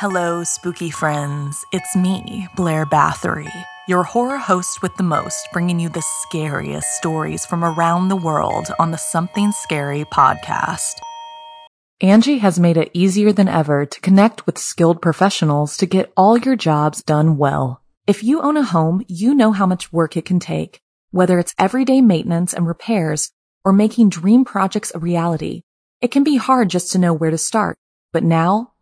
Hello, spooky friends. It's me, Blair Bathory, your horror host with the most, bringing you the scariest stories from around the world on the Something Scary podcast. Angi has made it easier than ever to connect with skilled professionals to get all your jobs done well. If you own a home, you know how much work it can take, whether it's everyday maintenance and repairs or making dream projects a reality. It can be hard just to know where to start, but now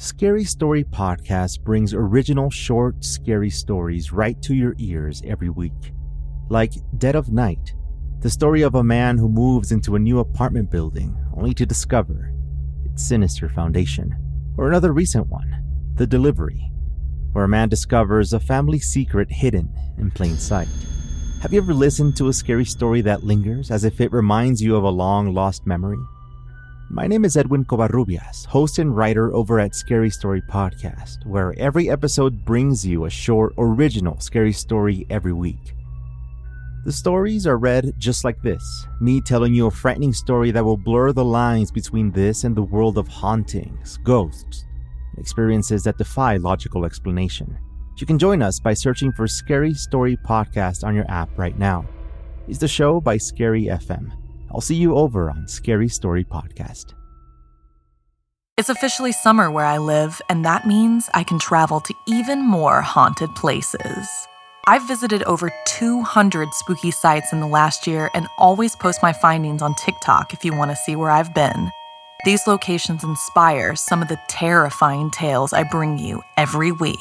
Scary Story Podcast brings original short, scary stories right to your ears every week. Like Dead of Night, the story of a man who moves into a new apartment building only to discover its sinister foundation. Or another recent one, The Delivery, where a man discovers a family secret hidden in plain sight. Have you ever listened to a scary story that lingers as if it reminds you of a long lost memory? My name is Edwin Covarrubias, host and writer over at Scary Story Podcast, where every episode brings you a short, original scary story every week. The stories are read just like this me telling you a frightening story that will blur the lines between this and the world of hauntings, ghosts, experiences that defy logical explanation. You can join us by searching for Scary Story Podcast on your app right now. It's the show by Scary FM. I'll see you over on Scary Story Podcast. It's officially summer where I live, and that means I can travel to even more haunted places. I've visited over 200 spooky sites in the last year and always post my findings on TikTok if you want to see where I've been. These locations inspire some of the terrifying tales I bring you every week.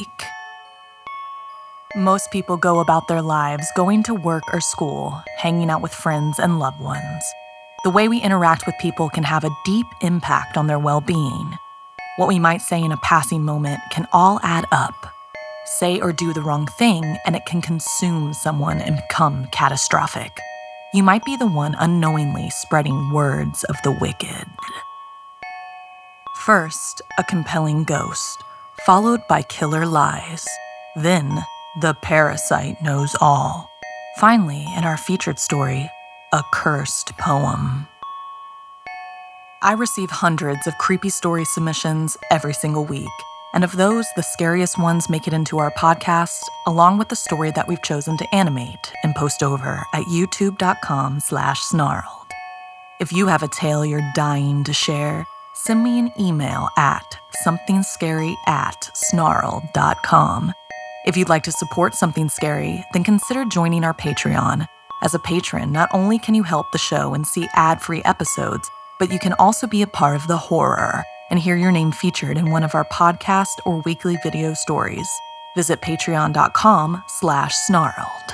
Most people go about their lives going to work or school, hanging out with friends and loved ones. The way we interact with people can have a deep impact on their well being. What we might say in a passing moment can all add up. Say or do the wrong thing, and it can consume someone and become catastrophic. You might be the one unknowingly spreading words of the wicked. First, a compelling ghost, followed by killer lies. Then, the parasite knows all. Finally, in our featured story, a cursed poem. I receive hundreds of creepy story submissions every single week, and of those, the scariest ones make it into our podcast, along with the story that we've chosen to animate and post over at youtube.com slash snarled. If you have a tale you're dying to share, send me an email at somethingscary at. If you'd like to support Something Scary, then consider joining our Patreon as a patron, not only can you help the show and see ad free episodes, but you can also be a part of the horror and hear your name featured in one of our podcast or weekly video stories. Visit patreon.com slash snarled.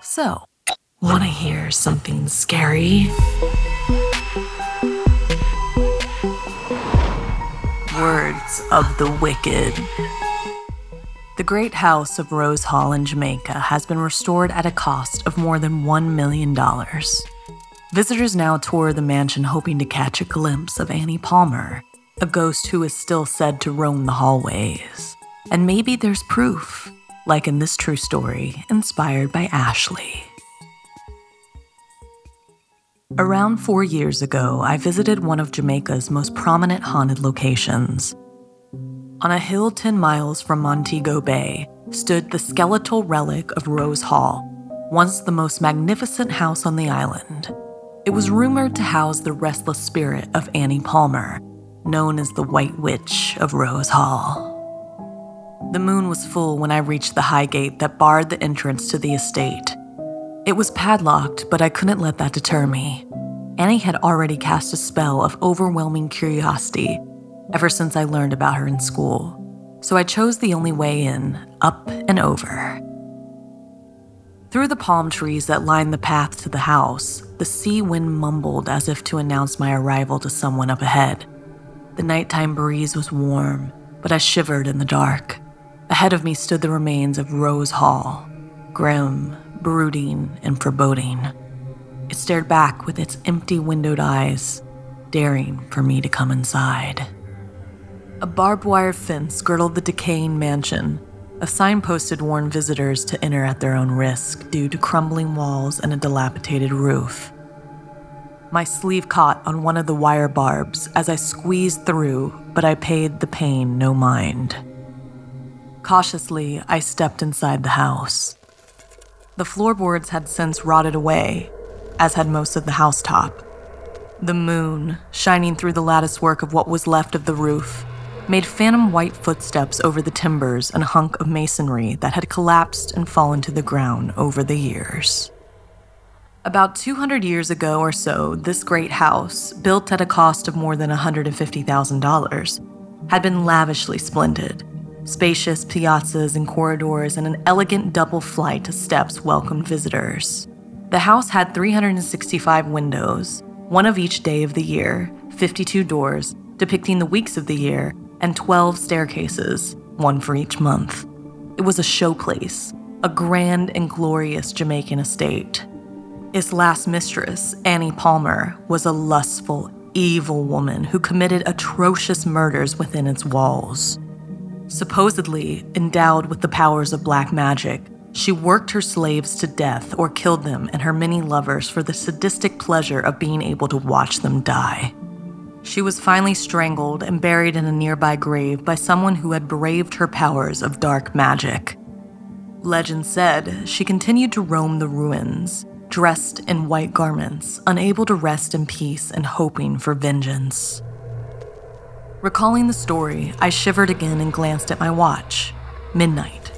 So, want to hear something scary? Words of the Wicked. The great house of Rose Hall in Jamaica has been restored at a cost of more than $1 million. Visitors now tour the mansion hoping to catch a glimpse of Annie Palmer, a ghost who is still said to roam the hallways. And maybe there's proof, like in this true story inspired by Ashley. Around four years ago, I visited one of Jamaica's most prominent haunted locations, On a hill 10 miles from Montego Bay stood the skeletal relic of Rose Hall, once the most magnificent house on the island. It was rumored to house the restless spirit of Annie Palmer, known as the White Witch of Rose Hall. The moon was full when I reached the high gate that barred the entrance to the estate. It was padlocked, but I couldn't let that deter me. Annie had already cast a spell of overwhelming curiosity ever since I learned about her in school, so I chose the only way in, up and over. Through the palm trees that lined the path to the house, the sea wind mumbled as if to announce my arrival to someone up ahead. The nighttime breeze was warm, but I shivered in the dark. Ahead of me stood the remains of Rose Hall, grim, brooding, and foreboding. It stared back with its empty windowed eyes, daring for me to come inside. A barbed wire fence girdled the decaying mansion. A sign posted warned visitors to enter at their own risk due to crumbling walls and a dilapidated roof. My sleeve caught on one of the wire barbs as I squeezed through, but I paid the pain no mind. Cautiously, I stepped inside the house. The floorboards had since rotted away, as had most of the housetop. The moon, shining through the latticework of what was left of the roof, made phantom white footsteps over the timbers and hunk of masonry that had collapsed and fallen to the ground over the years. About 200 years ago or so, this great house, built at a cost of more than $150,000, had been lavishly splendid. Spacious piazzas and corridors and an elegant double flight of steps welcomed visitors. The house had 365 windows, one of each day of the year, 52 doors, depicting the weeks of the year, and 12 staircases, one for each month. It was a showplace, a grand and glorious Jamaican estate. Its last mistress, Annie Palmer, was a lustful, evil woman who committed atrocious murders within its walls. Supposedly endowed with the powers of black magic, she worked her slaves to death or killed them and her many lovers for the sadistic pleasure of being able to watch them die. She was finally strangled and buried in a nearby grave by someone who had braved her powers of dark magic. Legend said she continued to roam the ruins, dressed in white garments, unable to rest in peace and hoping for vengeance. Recalling the story, I shivered again and glanced at my watch. Midnight.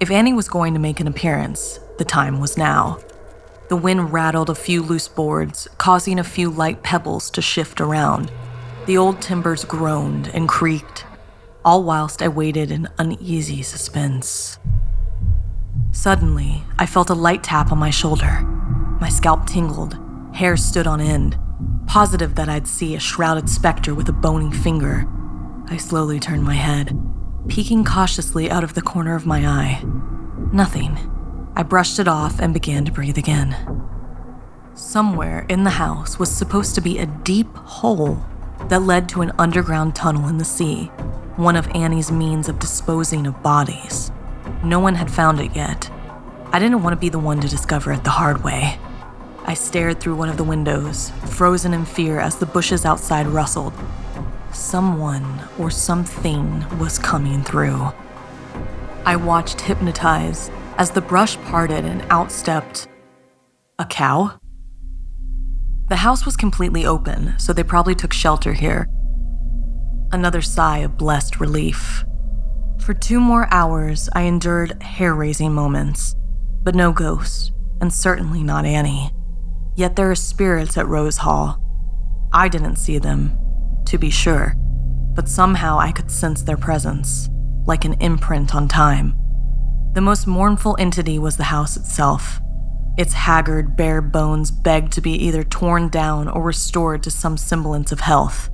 If Annie was going to make an appearance, the time was now. The wind rattled a few loose boards, causing a few light pebbles to shift around the old timbers groaned and creaked, all whilst I waited in uneasy suspense. Suddenly, I felt a light tap on my shoulder. My scalp tingled, hair stood on end, positive that I'd see a shrouded specter with a bony finger. I slowly turned my head, peeking cautiously out of the corner of my eye. Nothing. I brushed it off and began to breathe again. Somewhere in the house was supposed to be a deep hole that led to an underground tunnel in the sea, one of Annie's means of disposing of bodies. No one had found it yet. I didn't want to be the one to discover it the hard way. I stared through one of the windows, frozen in fear as the bushes outside rustled. Someone or something was coming through. I watched hypnotized as the brush parted and out stepped a cow? The house was completely open, so they probably took shelter here. Another sigh of blessed relief. For two more hours, I endured hair raising moments, but no ghost, and certainly not Annie. Yet there are spirits at Rose Hall. I didn't see them, to be sure, but somehow I could sense their presence, like an imprint on time. The most mournful entity was the house itself. Its haggard, bare bones begged to be either torn down or restored to some semblance of health.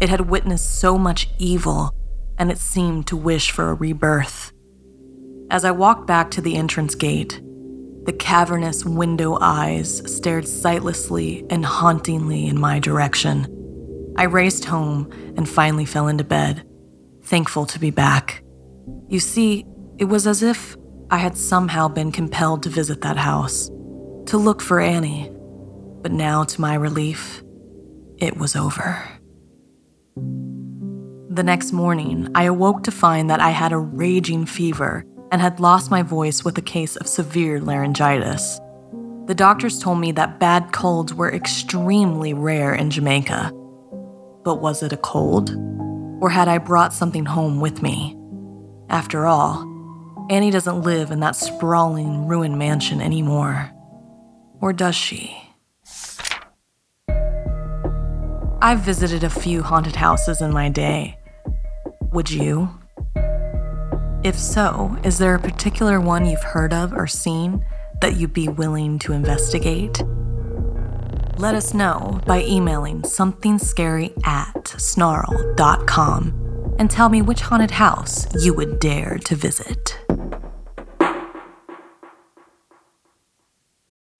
It had witnessed so much evil, and it seemed to wish for a rebirth. As I walked back to the entrance gate, the cavernous window eyes stared sightlessly and hauntingly in my direction. I raced home and finally fell into bed, thankful to be back. You see, it was as if I had somehow been compelled to visit that house, to look for Annie. But now, to my relief, it was over. The next morning, I awoke to find that I had a raging fever and had lost my voice with a case of severe laryngitis. The doctors told me that bad colds were extremely rare in Jamaica. But was it a cold? Or had I brought something home with me? After all, Annie doesn't live in that sprawling, ruined mansion anymore. Or does she? I've visited a few haunted houses in my day. Would you? If so, is there a particular one you've heard of or seen that you'd be willing to investigate? Let us know by emailing somethingscary at snarl.com and tell me which haunted house you would dare to visit.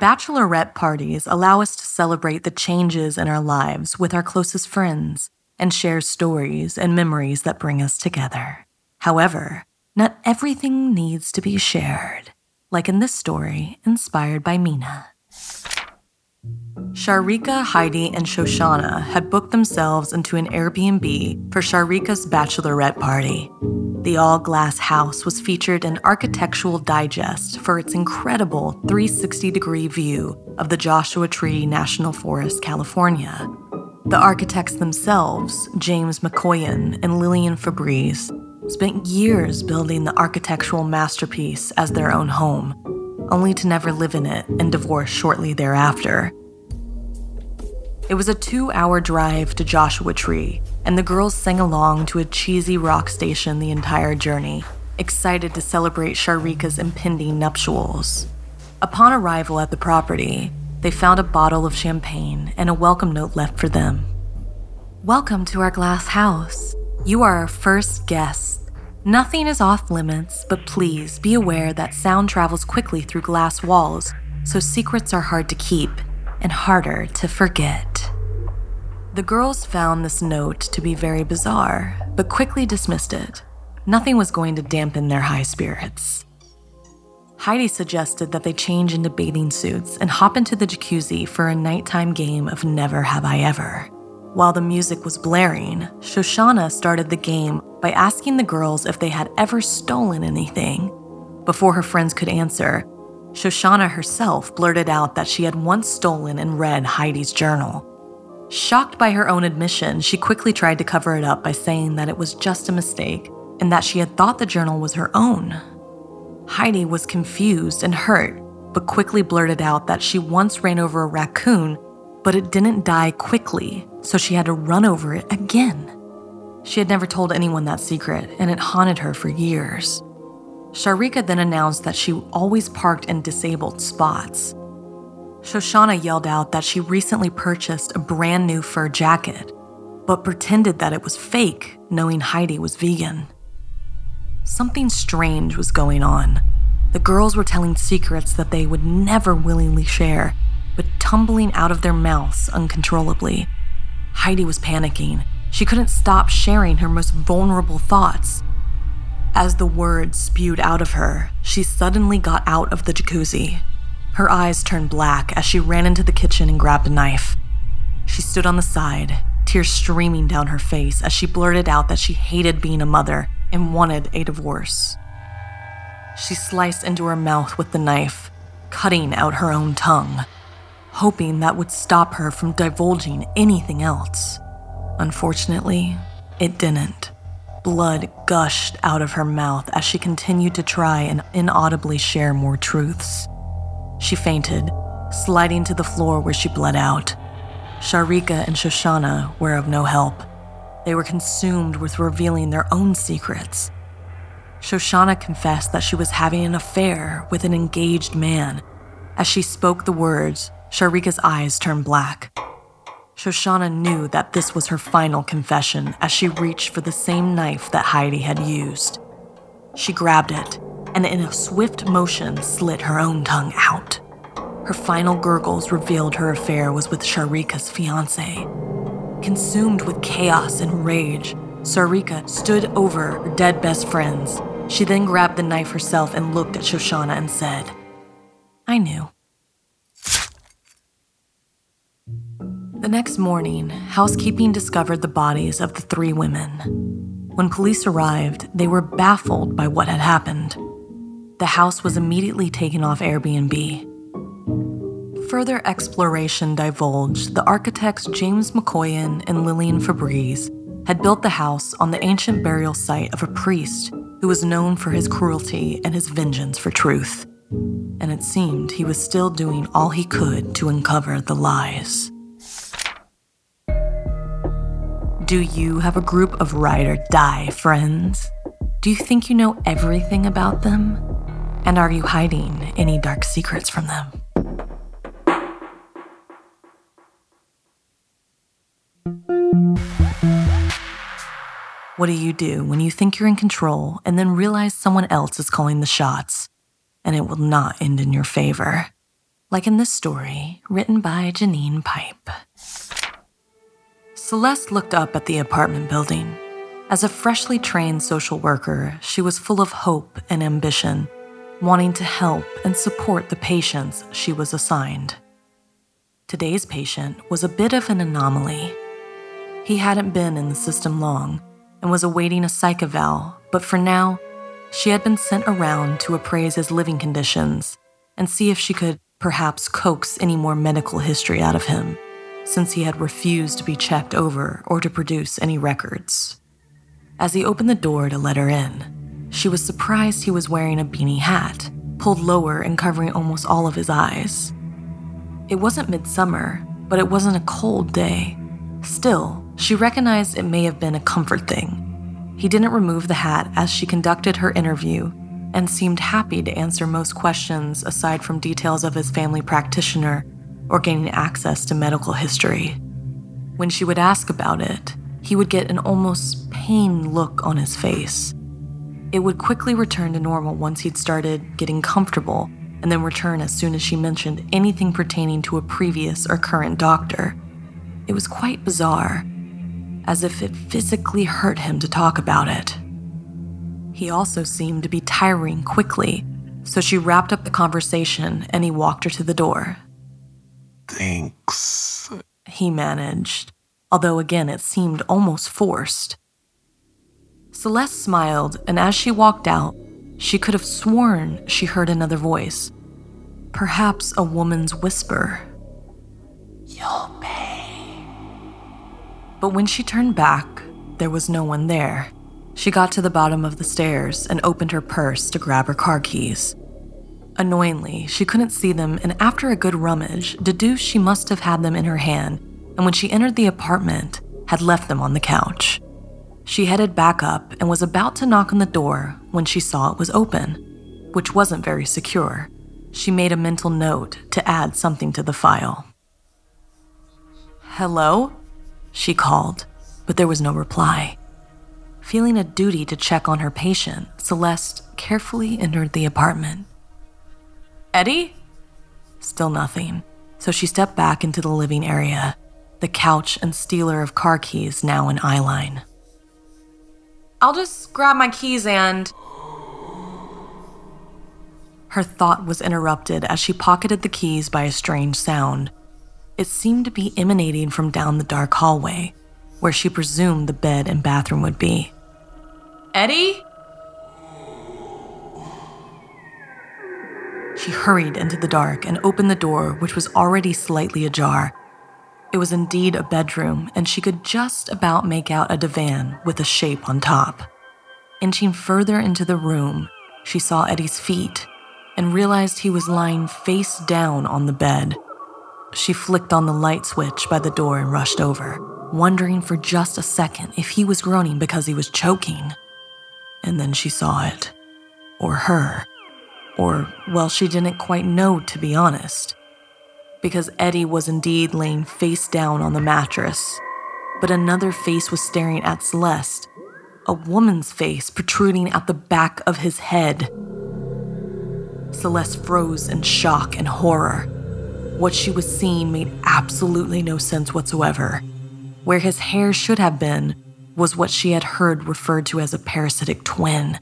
Bachelorette parties allow us to celebrate the changes in our lives with our closest friends and share stories and memories that bring us together. However, not everything needs to be shared, like in this story inspired by Mina. Sharika, Heidi, and Shoshana had booked themselves into an Airbnb for Sharika's bachelorette party. The all glass house was featured in Architectural Digest for its incredible 360 degree view of the Joshua Tree National Forest, California. The architects themselves, James McCoyan and Lillian Fabrice, spent years building the architectural masterpiece as their own home, only to never live in it and divorce shortly thereafter. It was a two hour drive to Joshua Tree, and the girls sang along to a cheesy rock station the entire journey, excited to celebrate Sharika's impending nuptials. Upon arrival at the property, they found a bottle of champagne and a welcome note left for them. Welcome to our glass house. You are our first guest. Nothing is off limits, but please be aware that sound travels quickly through glass walls, so secrets are hard to keep and harder to forget. The girls found this note to be very bizarre, but quickly dismissed it. Nothing was going to dampen their high spirits. Heidi suggested that they change into bathing suits and hop into the jacuzzi for a nighttime game of Never Have I Ever. While the music was blaring, Shoshana started the game by asking the girls if they had ever stolen anything. Before her friends could answer, Shoshana herself blurted out that she had once stolen and read Heidi's journal. Shocked by her own admission, she quickly tried to cover it up by saying that it was just a mistake and that she had thought the journal was her own. Heidi was confused and hurt, but quickly blurted out that she once ran over a raccoon, but it didn't die quickly, so she had to run over it again. She had never told anyone that secret, and it haunted her for years. Sharika then announced that she always parked in disabled spots. Shoshana yelled out that she recently purchased a brand new fur jacket, but pretended that it was fake, knowing Heidi was vegan. Something strange was going on. The girls were telling secrets that they would never willingly share, but tumbling out of their mouths uncontrollably. Heidi was panicking. She couldn't stop sharing her most vulnerable thoughts. As the words spewed out of her, she suddenly got out of the jacuzzi. Her eyes turned black as she ran into the kitchen and grabbed a knife. She stood on the side, tears streaming down her face as she blurted out that she hated being a mother and wanted a divorce. She sliced into her mouth with the knife, cutting out her own tongue, hoping that would stop her from divulging anything else. Unfortunately, it didn't. Blood gushed out of her mouth as she continued to try and inaudibly share more truths. She fainted, sliding to the floor where she bled out. Sharika and Shoshana were of no help. They were consumed with revealing their own secrets. Shoshana confessed that she was having an affair with an engaged man. As she spoke the words, Sharika's eyes turned black. Shoshana knew that this was her final confession as she reached for the same knife that Heidi had used. She grabbed it and, in a swift motion, slit her own tongue out. Her final gurgles revealed her affair was with Sharika's fiance. Consumed with chaos and rage, Sharika stood over her dead best friends. She then grabbed the knife herself and looked at Shoshana and said, I knew. The next morning, housekeeping discovered the bodies of the three women. When police arrived, they were baffled by what had happened. The house was immediately taken off Airbnb further exploration divulged, the architects James McCoyan and Lillian Febreze had built the house on the ancient burial site of a priest who was known for his cruelty and his vengeance for truth. And it seemed he was still doing all he could to uncover the lies. Do you have a group of ride or die friends? Do you think you know everything about them? And are you hiding any dark secrets from them? What do you do when you think you're in control and then realize someone else is calling the shots and it will not end in your favor? Like in this story written by Janine Pipe. Celeste looked up at the apartment building. As a freshly trained social worker, she was full of hope and ambition, wanting to help and support the patients she was assigned. Today's patient was a bit of an anomaly. He hadn't been in the system long and was awaiting a psych eval, but for now, she had been sent around to appraise his living conditions and see if she could perhaps coax any more medical history out of him, since he had refused to be checked over or to produce any records. As he opened the door to let her in, she was surprised he was wearing a beanie hat, pulled lower and covering almost all of his eyes. It wasn't midsummer, but it wasn't a cold day. Still, she recognized it may have been a comfort thing. He didn't remove the hat as she conducted her interview and seemed happy to answer most questions aside from details of his family practitioner or gaining access to medical history. When she would ask about it, he would get an almost pained look on his face. It would quickly return to normal once he'd started getting comfortable, and then return as soon as she mentioned anything pertaining to a previous or current doctor. It was quite bizarre, as if it physically hurt him to talk about it. He also seemed to be tiring quickly, so she wrapped up the conversation and he walked her to the door. Thanks. He managed, although again it seemed almost forced. Celeste smiled, and as she walked out, she could have sworn she heard another voice. Perhaps a woman's whisper. You'll pay. But when she turned back, there was no one there. She got to the bottom of the stairs and opened her purse to grab her car keys. Annoyingly, she couldn't see them, and after a good rummage, deduced she must have had them in her hand, and when she entered the apartment, had left them on the couch. She headed back up and was about to knock on the door when she saw it was open, which wasn't very secure. She made a mental note to add something to the file. Hello? She called, but there was no reply. Feeling a duty to check on her patient, Celeste carefully entered the apartment. Eddie? Still nothing. So she stepped back into the living area, the couch and stealer of car keys now in eyeline. I'll just grab my keys and. Her thought was interrupted as she pocketed the keys by a strange sound. It seemed to be emanating from down the dark hallway, where she presumed the bed and bathroom would be. Eddie? She hurried into the dark and opened the door, which was already slightly ajar. It was indeed a bedroom, and she could just about make out a divan with a shape on top. Inching further into the room, she saw Eddie's feet and realized he was lying face down on the bed. She flicked on the light switch by the door and rushed over, wondering for just a second if he was groaning because he was choking. And then she saw it. Or her. Or, well, she didn't quite know, to be honest. Because Eddie was indeed laying face down on the mattress. But another face was staring at Celeste. A woman's face protruding at the back of his head. Celeste froze in shock and horror. What she was seeing made absolutely no sense whatsoever. Where his hair should have been was what she had heard referred to as a parasitic twin.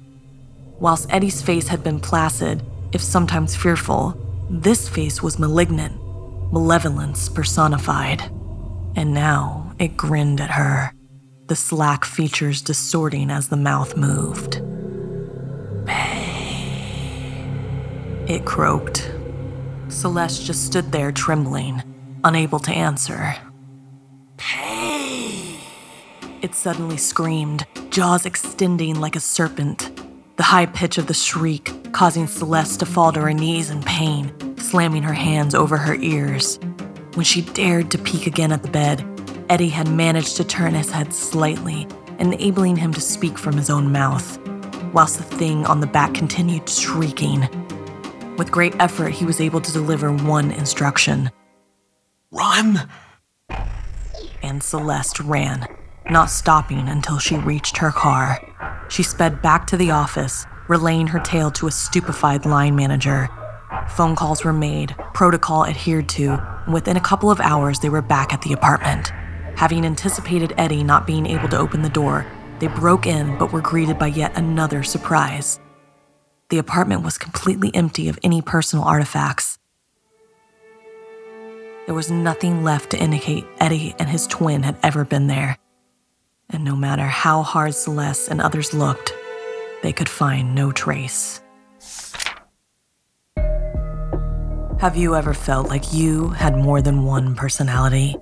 Whilst Eddie's face had been placid, if sometimes fearful, this face was malignant, malevolence personified. And now it grinned at her, the slack features distorting as the mouth moved. It croaked. Celeste just stood there trembling, unable to answer. It suddenly screamed, jaws extending like a serpent. The high pitch of the shriek causing Celeste to fall to her knees in pain, slamming her hands over her ears. When she dared to peek again at the bed, Eddie had managed to turn his head slightly, enabling him to speak from his own mouth, whilst the thing on the back continued shrieking. With great effort, he was able to deliver one instruction Run! And Celeste ran, not stopping until she reached her car. She sped back to the office, relaying her tale to a stupefied line manager. Phone calls were made, protocol adhered to, and within a couple of hours, they were back at the apartment. Having anticipated Eddie not being able to open the door, they broke in but were greeted by yet another surprise. The apartment was completely empty of any personal artifacts. There was nothing left to indicate Eddie and his twin had ever been there. And no matter how hard Celeste and others looked, they could find no trace. Have you ever felt like you had more than one personality?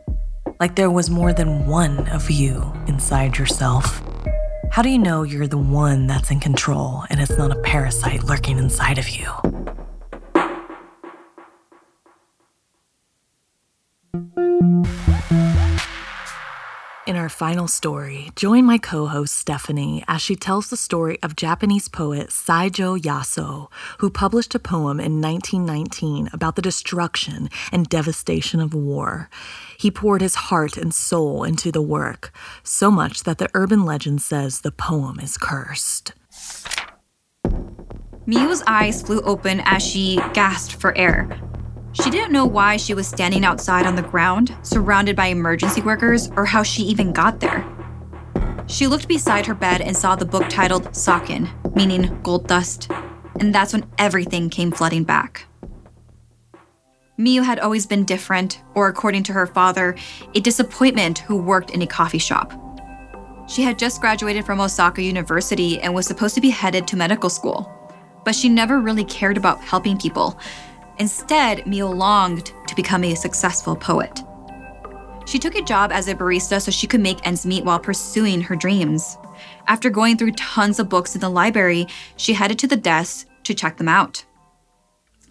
Like there was more than one of you inside yourself? How do you know you're the one that's in control and it's not a parasite lurking inside of you? In our final story, join my co host Stephanie as she tells the story of Japanese poet Saijo Yaso, who published a poem in 1919 about the destruction and devastation of war. He poured his heart and soul into the work, so much that the urban legend says the poem is cursed. Miu's eyes flew open as she gasped for air. She didn't know why she was standing outside on the ground, surrounded by emergency workers, or how she even got there. She looked beside her bed and saw the book titled Sakin, meaning gold dust, and that's when everything came flooding back. Miu had always been different, or according to her father, a disappointment who worked in a coffee shop. She had just graduated from Osaka University and was supposed to be headed to medical school, but she never really cared about helping people. Instead, Miu longed to become a successful poet. She took a job as a barista so she could make ends meet while pursuing her dreams. After going through tons of books in the library, she headed to the desk to check them out.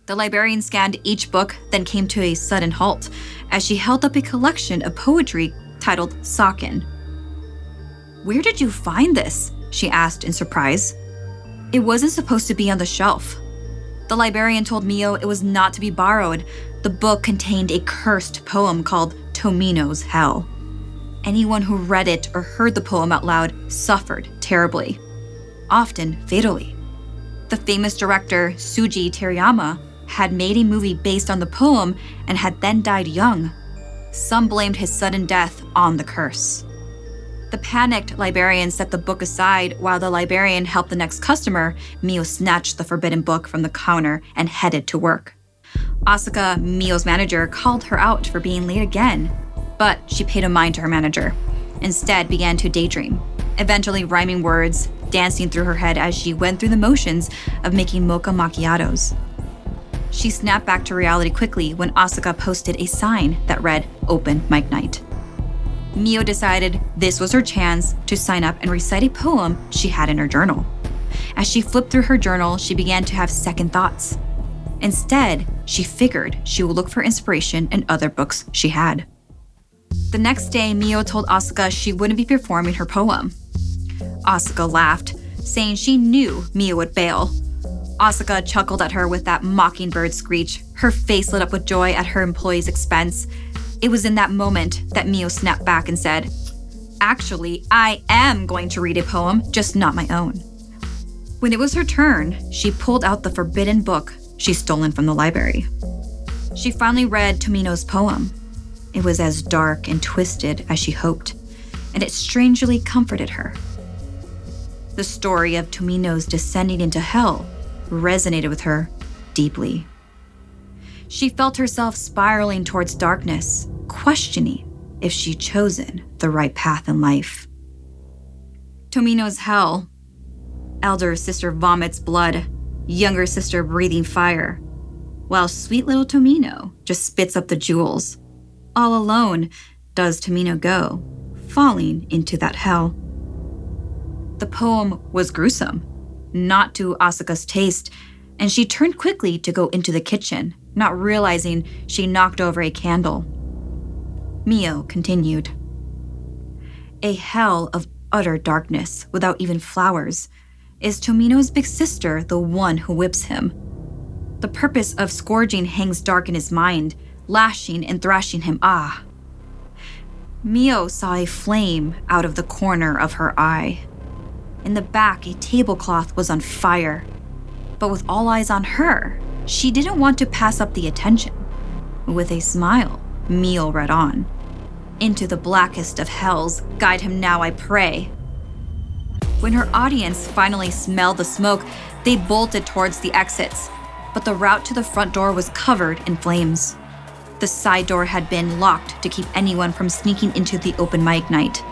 The librarian scanned each book, then came to a sudden halt as she held up a collection of poetry titled Sakin. Where did you find this? she asked in surprise. It wasn't supposed to be on the shelf. The librarian told Mio it was not to be borrowed. The book contained a cursed poem called Tomino's Hell. Anyone who read it or heard the poem out loud suffered terribly, often fatally. The famous director Shuji Terayama had made a movie based on the poem and had then died young. Some blamed his sudden death on the curse. The panicked librarian set the book aside while the librarian helped the next customer. Mio snatched the forbidden book from the counter and headed to work. Asuka, Mio's manager, called her out for being late again, but she paid no mind to her manager. Instead, began to daydream, eventually rhyming words, dancing through her head as she went through the motions of making mocha macchiatos. She snapped back to reality quickly when Asuka posted a sign that read Open Mic Night. Mio decided this was her chance to sign up and recite a poem she had in her journal. As she flipped through her journal, she began to have second thoughts. Instead, she figured she would look for inspiration in other books she had. The next day, Mio told Asuka she wouldn't be performing her poem. Asuka laughed, saying she knew Mio would bail. Asuka chuckled at her with that mockingbird screech, her face lit up with joy at her employee's expense. It was in that moment that Mio snapped back and said, Actually, I am going to read a poem, just not my own. When it was her turn, she pulled out the forbidden book she'd stolen from the library. She finally read Tomino's poem. It was as dark and twisted as she hoped, and it strangely comforted her. The story of Tomino's descending into hell resonated with her deeply. She felt herself spiraling towards darkness, questioning if she'd chosen the right path in life. Tomino's hell. Elder sister vomits blood, younger sister breathing fire, while sweet little Tomino just spits up the jewels. All alone does Tomino go, falling into that hell. The poem was gruesome, not to Asuka's taste, and she turned quickly to go into the kitchen, not realizing she knocked over a candle. Mio continued. A hell of utter darkness without even flowers. Is Tomino's big sister the one who whips him? The purpose of scourging hangs dark in his mind, lashing and thrashing him. Ah. Mio saw a flame out of the corner of her eye. In the back, a tablecloth was on fire. But with all eyes on her, she didn't want to pass up the attention. With a smile, Mio read on. Into the blackest of hells, guide him now, I pray. When her audience finally smelled the smoke, they bolted towards the exits, but the route to the front door was covered in flames. The side door had been locked to keep anyone from sneaking into the open mic night.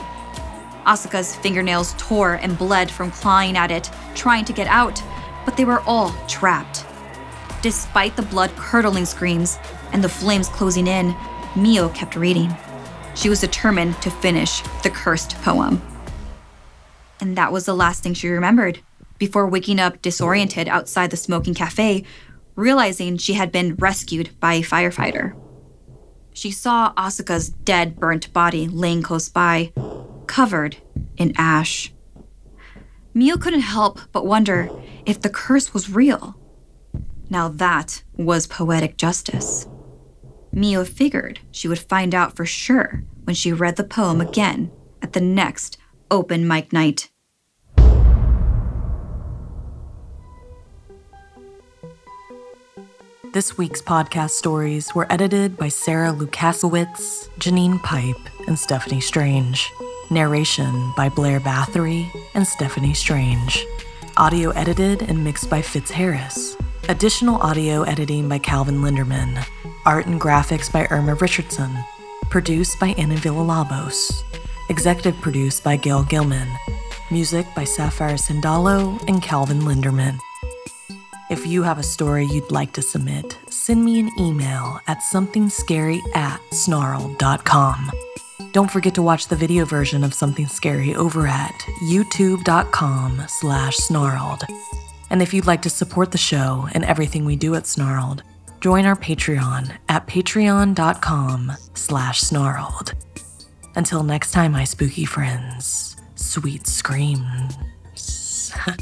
Asuka's fingernails tore and bled from clawing at it, trying to get out, but they were all trapped. Despite the blood curdling screams and the flames closing in, Mio kept reading. She was determined to finish the cursed poem. And that was the last thing she remembered before waking up disoriented outside the smoking cafe, realizing she had been rescued by a firefighter. She saw Asuka's dead, burnt body laying close by, covered in ash. Mio couldn't help but wonder if the curse was real. Now that was poetic justice. Mio figured she would find out for sure when she read the poem again at the next open mic night. This week's podcast stories were edited by Sarah Lukasiewicz, Janine Pipe, and Stephanie Strange. Narration by Blair Bathory and Stephanie Strange. Audio edited and mixed by Fitz Harris. Additional audio editing by Calvin Linderman. Art and graphics by Irma Richardson. Produced by Anna Villalobos. Executive produced by Gail Gilman. Music by Sapphire Sindalo and Calvin Linderman. If you have a story you'd like to submit, send me an email at somethingscary at snarled.com. Don't forget to watch the video version of Something Scary over at youtube.com slash snarled. And if you'd like to support the show and everything we do at Snarled, join our Patreon at patreon.com slash snarled. Until next time, my spooky friends, sweet screams.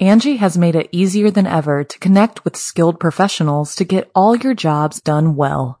Angi has made it easier than ever to connect with skilled professionals to get all your jobs done well.